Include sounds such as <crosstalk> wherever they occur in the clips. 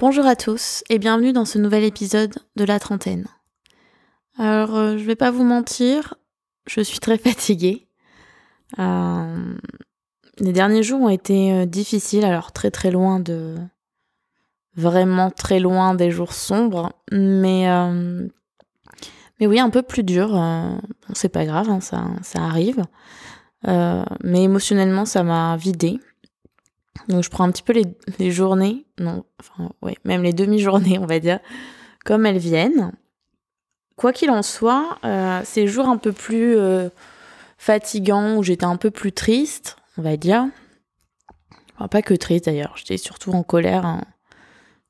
Bonjour à tous et bienvenue dans ce nouvel épisode de la trentaine. Alors, euh, je vais pas vous mentir, je suis très <laughs> fatiguée. Euh, les derniers jours ont été euh, difficiles, alors très très loin de. vraiment très loin des jours sombres, mais. mais oui, un peu plus dur. c'est pas grave, hein, ça, ça arrive. mais émotionnellement, ça m'a vidée. Donc je prends un petit peu les, journées, non, enfin ouais, même les demi-journées, on va dire, comme elles viennent. Quoi qu'il en soit, euh, ces jours un peu plus euh, fatigants, où j'étais un peu plus triste, on va dire. Enfin, pas que triste d'ailleurs, j'étais surtout en colère hein,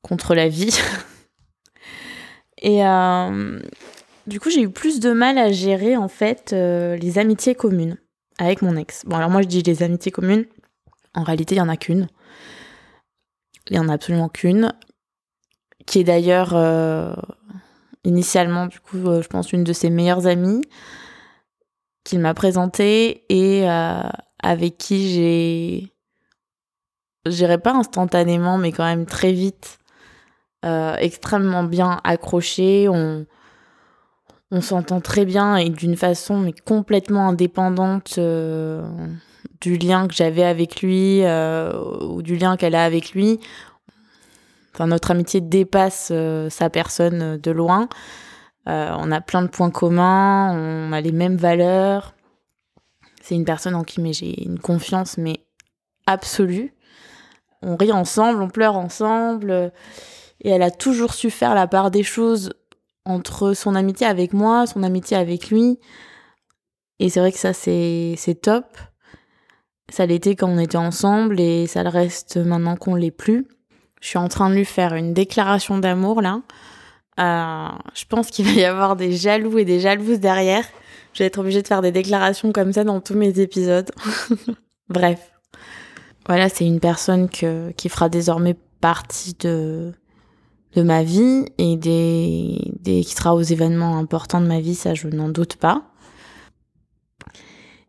contre la vie. <laughs> Et euh, du coup, j'ai eu plus de mal à gérer en fait les amitiés communes avec mon ex. Bon, alors moi je dis les amitiés communes, en réalité, il n'y en a qu'une. Il n'y en a absolument qu'une. Qui est d'ailleurs, euh, initialement, du coup, euh, je pense, une de ses meilleures amies, qu'il m'a présentée et euh, avec qui j'ai. Je dirais pas instantanément, mais quand même très vite, extrêmement bien accroché. On, on s'entend très bien et d'une façon mais complètement indépendante du lien que j'avais avec lui euh, ou du lien qu'elle a avec lui. Enfin, notre amitié dépasse euh, sa personne euh, de loin. on a plein de points communs, on a les mêmes valeurs. C'est une personne en qui j'ai une confiance mais absolue. On rit ensemble, on pleure ensemble. Et elle a toujours su faire la part des choses entre son amitié avec moi, son amitié avec lui. Et c'est vrai que ça, c'est top. Ça l'était quand on était ensemble et ça le reste maintenant qu'on l'est plus. Je suis en train de lui faire une déclaration d'amour là. Euh, je pense qu'il va y avoir des jaloux et des jalouses derrière. Je vais être obligée de faire des déclarations comme ça dans tous mes épisodes. <laughs> Bref. Voilà, c'est une personne qui fera désormais partie de, de ma vie et des, qui sera aux événements importants de ma vie, ça je n'en doute pas.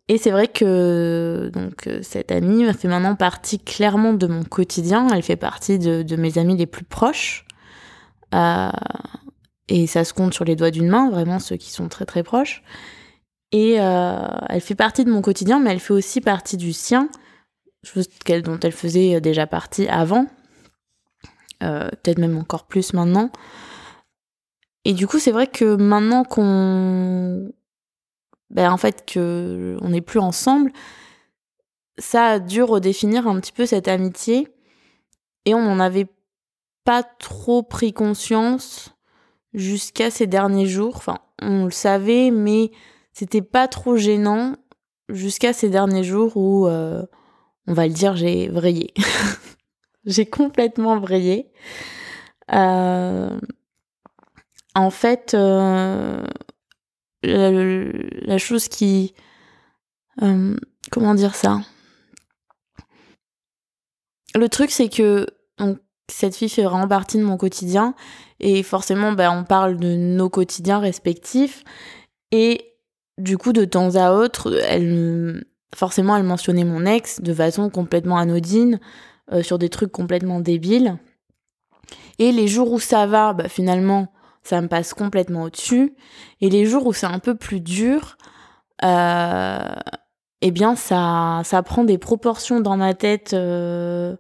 Et c'est vrai que donc euh, cette amie fait maintenant partie clairement de mon quotidien. Elle fait partie de, mes amis les plus proches. Euh, et ça se compte sur les doigts d'une main, vraiment ceux qui sont très très proches. Et euh, elle fait partie de mon quotidien, mais elle fait aussi partie du sien, chose dont elle faisait déjà partie avant, peut-être même encore plus maintenant. Et du coup, c'est vrai que maintenant qu'on ben, en fait que on n'est plus ensemble, ça a dû redéfinir un petit peu cette amitié et on n'en avait pas trop pris conscience jusqu'à ces derniers jours. Enfin, on le savait, mais c'était pas trop gênant jusqu'à ces derniers jours où, euh, on va le dire, j'ai vrillé. <laughs> j'ai complètement vrillé. Euh, en fait, euh, la, chose qui... Euh, comment dire ça? Le truc, c'est que cette fille fait vraiment partie de mon quotidien. Et forcément, bah, on parle de nos quotidiens respectifs. Et du coup, de temps à autre, elle, forcément, elle mentionnait mon ex de façon complètement anodine, euh, sur des trucs complètement débiles. Et les jours où ça va, bah, finalement, ça me passe complètement au-dessus. Et les jours où c'est un peu plus dur, euh, eh bien, ça, ça prend des proportions dans ma tête euh,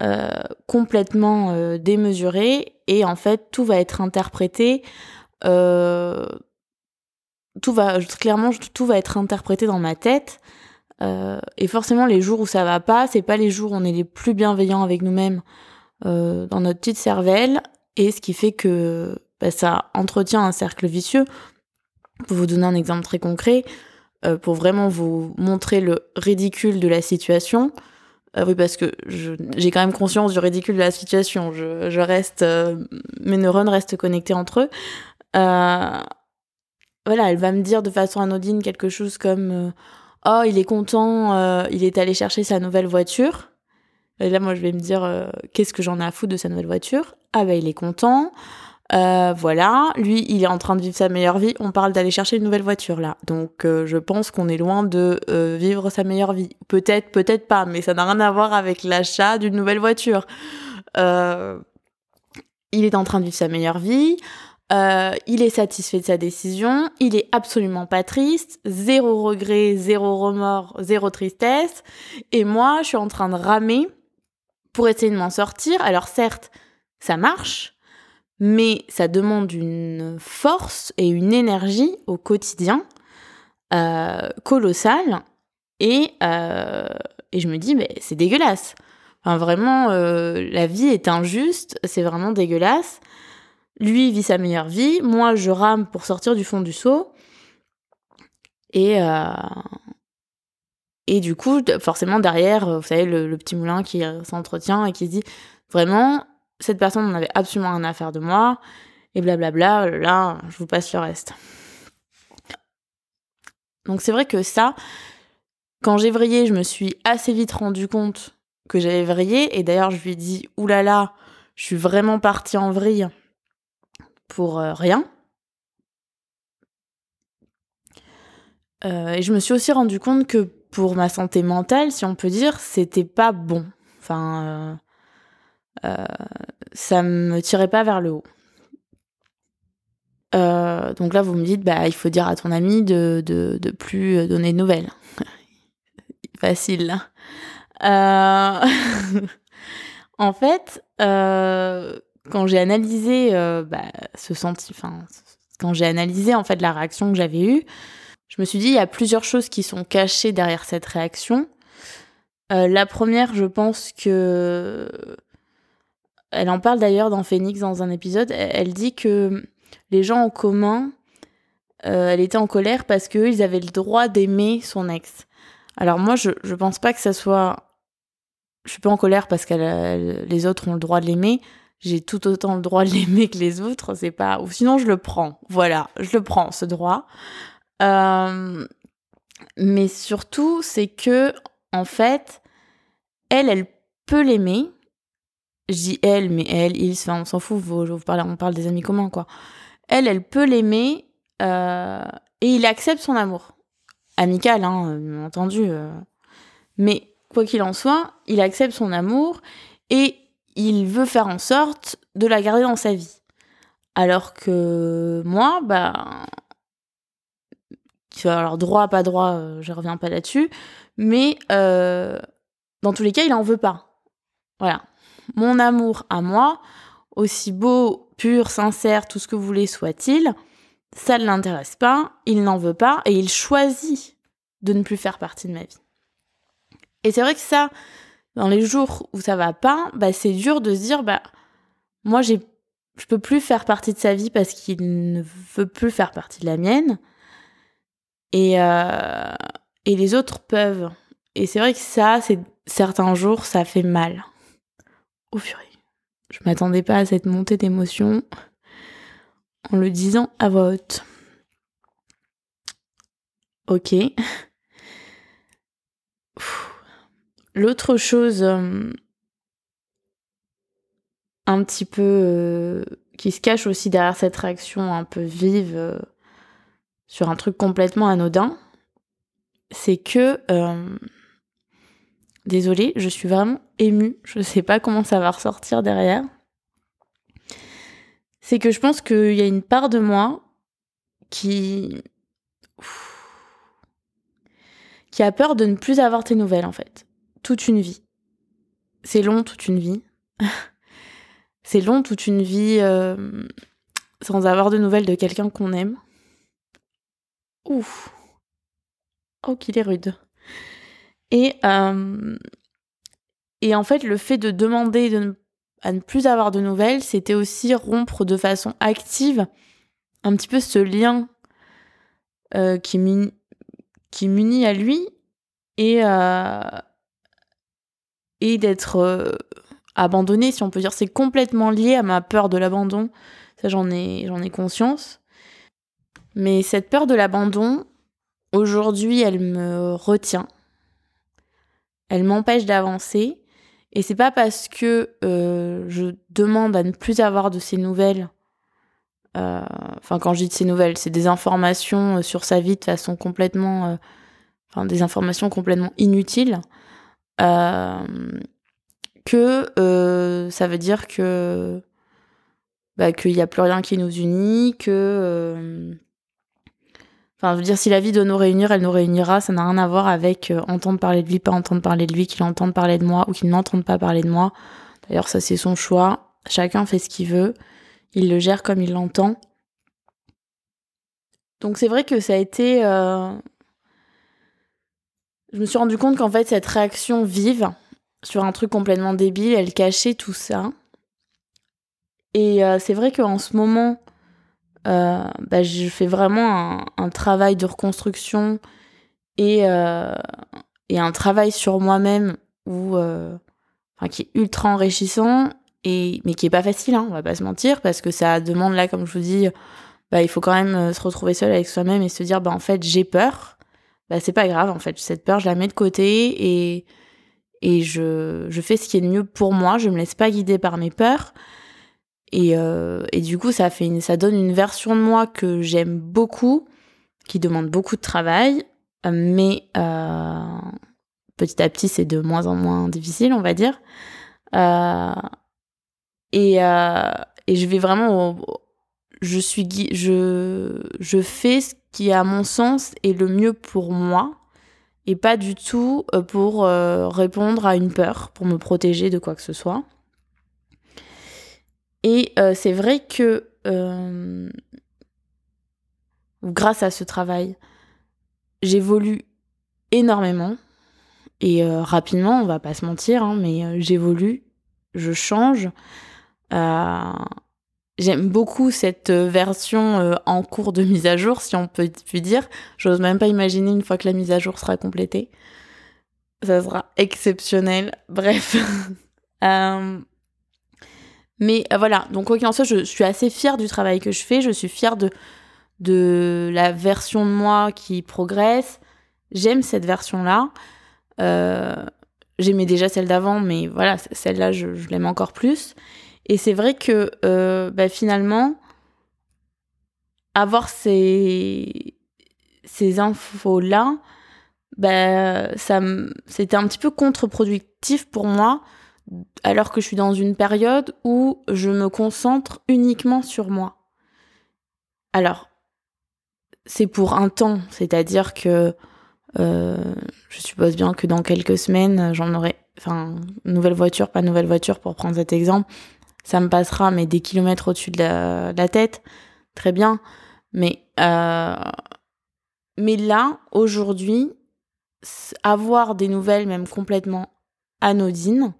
euh, complètement démesurées. Et en fait, tout va être interprété. tout va, clairement, tout va être interprété dans ma tête. et forcément, les jours où ça va pas, c'est pas les jours où on est les plus bienveillants avec nous-mêmes dans notre petite cervelle. Et ce qui fait que bah, ça entretient un cercle vicieux. Pour vous donner un exemple très concret, euh, pour vraiment vous montrer le ridicule de la situation, euh, oui, parce que j'ai quand même conscience du ridicule de la situation. Je, reste, euh, mes neurones restent connectés entre eux. voilà, elle va me dire de façon anodine quelque chose comme Oh, il est content, il est allé chercher sa nouvelle voiture. Et là, moi, je vais me dire Qu'est-ce que j'en ai à foutre de sa nouvelle voiture? Ah, bah, il est content. Euh, voilà, lui, il est en train de vivre sa meilleure vie. On parle d'aller chercher une nouvelle voiture là. Donc, euh, je pense qu'on est loin de euh, vivre sa meilleure vie. Peut-être, peut-être pas, mais ça n'a rien à voir avec l'achat d'une nouvelle voiture. il est en train de vivre sa meilleure vie, euh, il est satisfait de sa décision, il est absolument pas triste, zéro regret, zéro remords, zéro tristesse, et moi, je suis en train de ramer pour essayer de m'en sortir. Alors certes, ça marche, mais ça demande une force et une énergie au quotidien euh, colossale, et, euh, et je me dis, mais c'est dégueulasse. Enfin, vraiment, euh, la vie est injuste, c'est vraiment dégueulasse. Lui vit sa meilleure vie, moi je rame pour sortir du fond du seau. Et, et du coup, forcément, derrière, vous savez, le, petit moulin qui s'entretient et qui se dit vraiment, cette personne n'en avait absolument rien à faire de moi, et blablabla, là, je vous passe le reste. Donc c'est vrai que ça, quand j'ai vrillé, je me suis assez vite rendu compte que j'avais vrillé, et d'ailleurs je lui ai dit, oulala, je suis vraiment partie en vrille pour euh, rien. Euh, et je me suis aussi rendu compte que pour ma santé mentale, si on peut dire, c'était pas bon. Enfin, euh, ça me tirait pas vers le haut. donc là, vous me dites, bah, il faut dire à ton ami de, de, de plus donner de nouvelles. <laughs> Facile. Là. <laughs> en fait, quand j'ai analysé euh, bah, ce senti, enfin, quand j'ai analysé en fait la réaction que j'avais eue, je me suis dit il y a plusieurs choses qui sont cachées derrière cette réaction. Euh, la première, je pense que elle en parle d'ailleurs dans Phoenix dans un épisode. Elle dit que les gens en commun, euh, elle était en colère parce qu'ils avaient le droit d'aimer son ex. Alors moi, je je pense pas que ça soit. Je suis pas en colère parce que les autres ont le droit de l'aimer j'ai tout autant le droit de l'aimer que les autres, c'est pas. Ou sinon, je le prends. Voilà, je le prends, ce droit. Euh, mais surtout, c'est que, en fait, elle, elle peut l'aimer. Je dis elle, mais elle, il, enfin, on s'en fout, on parle des amis communs, quoi. Elle, elle peut l'aimer euh, et il accepte son amour. Amical, hein, bien entendu. Euh. Mais quoi qu'il en soit, il accepte son amour et il veut faire en sorte de la garder dans sa vie. Alors que moi, bah. Alors, droit, pas droit, euh, je reviens pas là-dessus. Mais dans tous les cas, il en veut pas. Voilà. Mon amour à moi, aussi beau, pur, sincère, tout ce que vous voulez soit-il, ça ne l'intéresse pas, il n'en veut pas et il choisit de ne plus faire partie de ma vie. Et c'est vrai que ça, dans les jours où ça va pas, bah, c'est dur de se dire, bah, moi, j'ai, je peux plus faire partie de sa vie parce qu'il ne veut plus faire partie de la mienne. Et, euh, et les autres peuvent. Et c'est vrai que ça, c'est certains jours, ça fait mal. Au fur Je m'attendais pas à cette montée d'émotion en le disant à voix haute. Ok. L'autre chose euh, un petit peu euh, qui se cache aussi derrière cette réaction un peu vive euh, sur un truc complètement anodin, c'est que désolée, je suis vraiment émue. Je sais pas comment ça va ressortir derrière. C'est que je pense qu'il y a une part de moi qui qui a peur de ne plus avoir tes nouvelles en fait toute une vie. C'est long toute une vie. <laughs> c'est long toute une vie euh, sans avoir de nouvelles de quelqu'un qu'on aime. Ouf. Oh, qu'il est rude. Et, euh, et en fait, le fait de demander de à ne plus avoir de nouvelles, c'était aussi rompre de façon active un petit peu ce lien euh, qui m'unit à lui et, et d'être euh, abandonné, si on peut dire. C'est complètement lié à ma peur de l'abandon. Ça, j'en ai, j'en ai conscience. Mais cette peur de l'abandon, aujourd'hui, elle me retient. Elle m'empêche d'avancer. Et c'est pas parce que euh, je demande à ne plus avoir de ces nouvelles. Euh, enfin, quand je dis de ces nouvelles, c'est des informations sur sa vie de façon complètement. enfin, des informations complètement inutiles. Euh, que euh, ça veut dire que bah, qu'il n'y a plus rien qui nous unit, que Enfin, je dire, si la vie doit nous réunir, elle nous réunira. Ça n'a rien à voir avec euh, entendre parler de lui, pas entendre parler de lui, qu'il entende parler de moi ou qu'il n'entende pas parler de moi. D'ailleurs, ça, c'est son choix. Chacun fait ce qu'il veut. Il le gère comme il l'entend. Donc, c'est vrai que ça a été. Euh, je me suis rendu compte qu'en fait, cette réaction vive sur un truc complètement débile, elle cachait tout ça. Et euh, c'est vrai qu'en ce moment, euh, bah, je fais vraiment un, travail de reconstruction et, euh, et un travail sur moi-même euh, qui est ultra enrichissant, et, mais qui est pas facile, hein, on va pas se mentir, parce que ça demande là, comme je vous dis, bah, il faut quand même se retrouver seul avec soi-même et se dire, bah, en fait, j'ai peur. Bah, c'est pas grave, en fait, cette peur, je la mets de côté et, et je, je fais ce qui est le mieux pour moi, je me laisse pas guider par mes peurs. Et, euh, et du coup, ça, fait une, ça donne une version de moi que j'aime beaucoup, qui demande beaucoup de travail, mais euh, petit à petit, c'est de moins en moins difficile, on va dire. Euh, et, et je vais vraiment. je, suis, je, je fais ce qui, à mon sens, est le mieux pour moi et pas du tout pour répondre à une peur, pour me protéger de quoi que ce soit. Et euh, c'est vrai que euh, grâce à ce travail, j'évolue énormément et euh, rapidement, on va pas se mentir, hein, mais j'évolue, je change. J'aime beaucoup cette version en cours de mise à jour, si on peut dire. J'ose même pas imaginer une fois que la mise à jour sera complétée. Ça sera exceptionnel. Bref. <laughs> Mais euh, voilà, donc quoi qu'il en soit, je, suis assez fière du travail que je fais, je suis fière de, de la version de moi qui progresse. J'aime cette version-là. Euh, J'aimais déjà celle d'avant, mais voilà, celle-là, je, l'aime encore plus. Et c'est vrai que euh, bah, finalement, avoir ces, ces infos-là, bah, c'était un petit peu contre-productif pour moi alors que je suis dans une période où je me concentre uniquement sur moi. Alors, c'est pour un temps, c'est-à-dire que euh, je suppose bien que dans quelques semaines, j'en aurai, enfin, nouvelle voiture, pas nouvelle voiture pour prendre cet exemple, ça me passera, mais des kilomètres au-dessus de la, tête, très bien. Mais, euh, mais là, aujourd'hui, avoir des nouvelles même complètement anodines,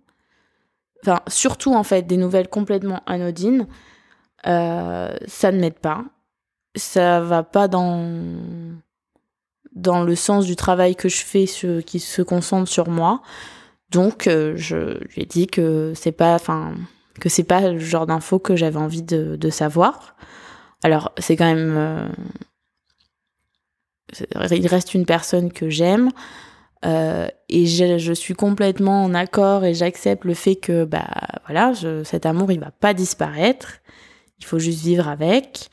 enfin surtout en fait des nouvelles complètement anodines, euh, ça ne m'aide pas. Ça va pas dans dans le sens du travail que je fais ce, qui se concentre sur moi. Donc euh, je lui dit que c'est pas enfin que c'est pas le genre d'info que j'avais envie de, de, savoir. Alors c'est quand même euh, il reste une personne que j'aime. Euh, et je, suis complètement en accord et j'accepte le fait que bah voilà, cet amour il va pas disparaître. Il faut juste vivre avec.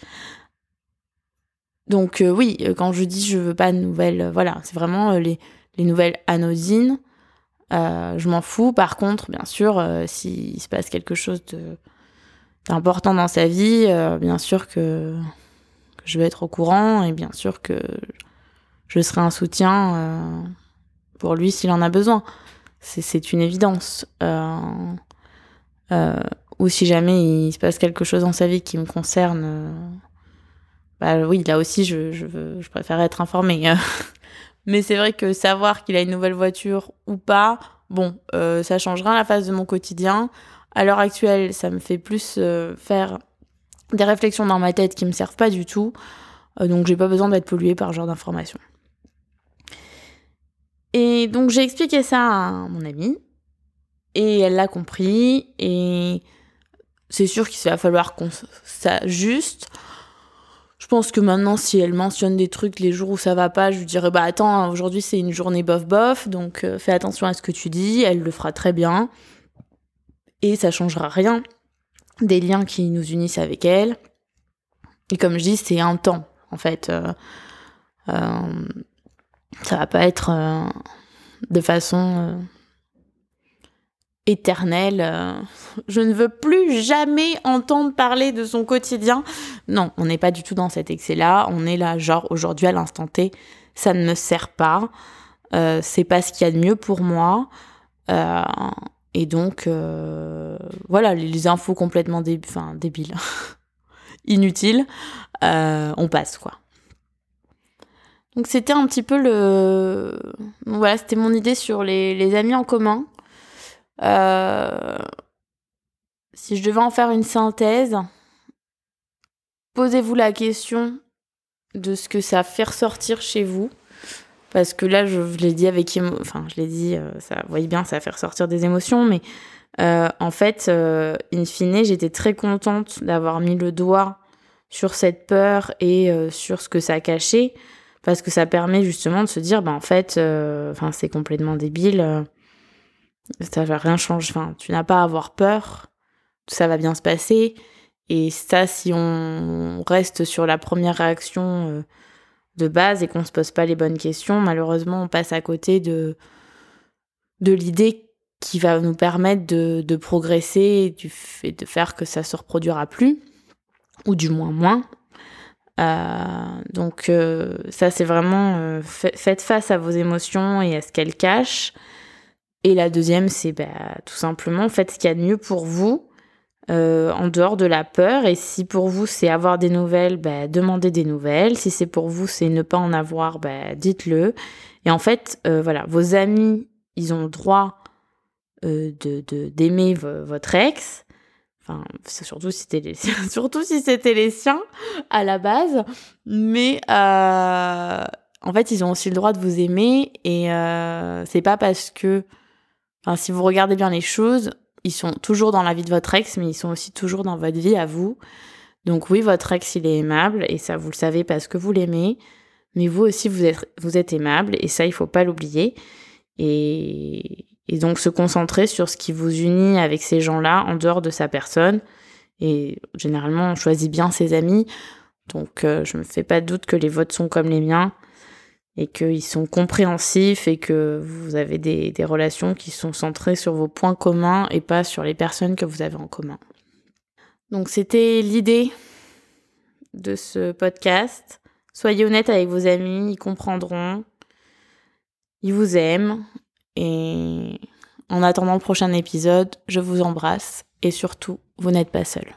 Donc euh, oui, quand je dis je veux pas de nouvelles, euh, voilà, c'est vraiment les, les, nouvelles anodines. je m'en fous. Par contre, bien sûr, s'il se passe quelque chose d'important dans sa vie, bien sûr que, je vais être au courant et bien sûr que je serai un soutien pour lui s'il en a besoin. C'est une évidence. Euh, euh, ou si jamais il se passe quelque chose dans sa vie qui me concerne, euh, bah oui, là aussi, je, préfère être informée. <laughs> Mais c'est vrai que savoir qu'il a une nouvelle voiture ou pas, bon, ça changera la phase de mon quotidien. À l'heure actuelle, ça me fait plus faire des réflexions dans ma tête qui me servent pas du tout. donc j'ai pas besoin d'être polluée par ce genre d'informations. Et donc j'ai expliqué ça à mon amie et elle l'a compris et c'est sûr qu'il va falloir qu'on s'ajuste. Je pense que maintenant, si elle mentionne des trucs les jours où ça va pas, je lui dirais bah attends, aujourd'hui c'est une journée bof bof, donc euh, fais attention à ce que tu dis. Elle le fera très bien et ça changera rien des liens qui nous unissent avec elle. Et comme je dis, c'est un temps en fait. Euh, euh, ça va pas être euh, de façon euh, éternel. euh, je ne veux plus jamais entendre parler de son quotidien. Non, on n'est pas du tout dans cet excès-là. On est là, genre, aujourd'hui, à l'instant T, ça ne me sert pas. Euh, c'est pas ce qu'il y a de mieux pour moi. Et donc, voilà, les, infos complètement débiles, <laughs> inutiles, on passe, quoi. Donc, c'était un petit peu le. Voilà, c'était mon idée sur les, les amis en commun. Euh, si je devais en faire une synthèse, posez-vous la question de ce que ça fait ressortir chez vous. Parce que là, je, l'ai dit avec enfin, je l'ai dit, euh, ça, vous voyez bien, ça fait ressortir des émotions, mais euh, en fait, in fine, j'étais très contente d'avoir mis le doigt sur cette peur et sur ce que ça cachait, parce que ça permet justement de se dire, bah en fait, euh, enfin, c'est complètement débile, euh, ça va rien changer, enfin, tu n'as pas à avoir peur, ça va bien se passer, et ça, si on reste sur la première réaction euh, de base et qu'on se pose pas les bonnes questions, malheureusement, on passe à côté de, de l'idée qui va nous permettre de, de progresser et de faire que ça se reproduira plus, ou du moins moins. Euh, donc euh, ça, c'est vraiment euh, fa- faites face à vos émotions et à ce qu'elles cachent. Et la deuxième, c'est bah, tout simplement faites ce qu'il y a de mieux pour vous en dehors de la peur. Et si pour vous c'est avoir des nouvelles, bah, demandez des nouvelles. Si c'est pour vous c'est ne pas en avoir, bah, dites-le. Et en fait, voilà, vos amis, ils ont le droit de d'aimer vo- votre ex. Surtout si c'était les <laughs> surtout si c'était les siens à la base. Mais euh, en fait, ils ont aussi le droit de vous aimer et euh, c'est pas parce que, si vous regardez bien les choses, ils sont toujours dans la vie de votre ex, mais ils sont aussi toujours dans votre vie à vous. Donc oui, votre ex, il est aimable, et ça, vous le savez parce que vous l'aimez, mais vous aussi, vous êtes, vous êtes aimable, et ça, il faut pas l'oublier. Et, et donc se concentrer sur ce qui vous unit avec ces gens-là, en dehors de sa personne. Et généralement, on choisit bien ses amis, donc euh, je me fais pas de doute que les vôtres sont comme les miens et qu'ils sont compréhensifs et que vous avez des, des relations qui sont centrées sur vos points communs et pas sur les personnes que vous avez en commun. Donc c'était l'idée de ce podcast. Soyez honnête avec vos amis, ils comprendront, ils vous aiment et en attendant le prochain épisode, je vous embrasse et surtout, vous n'êtes pas seul.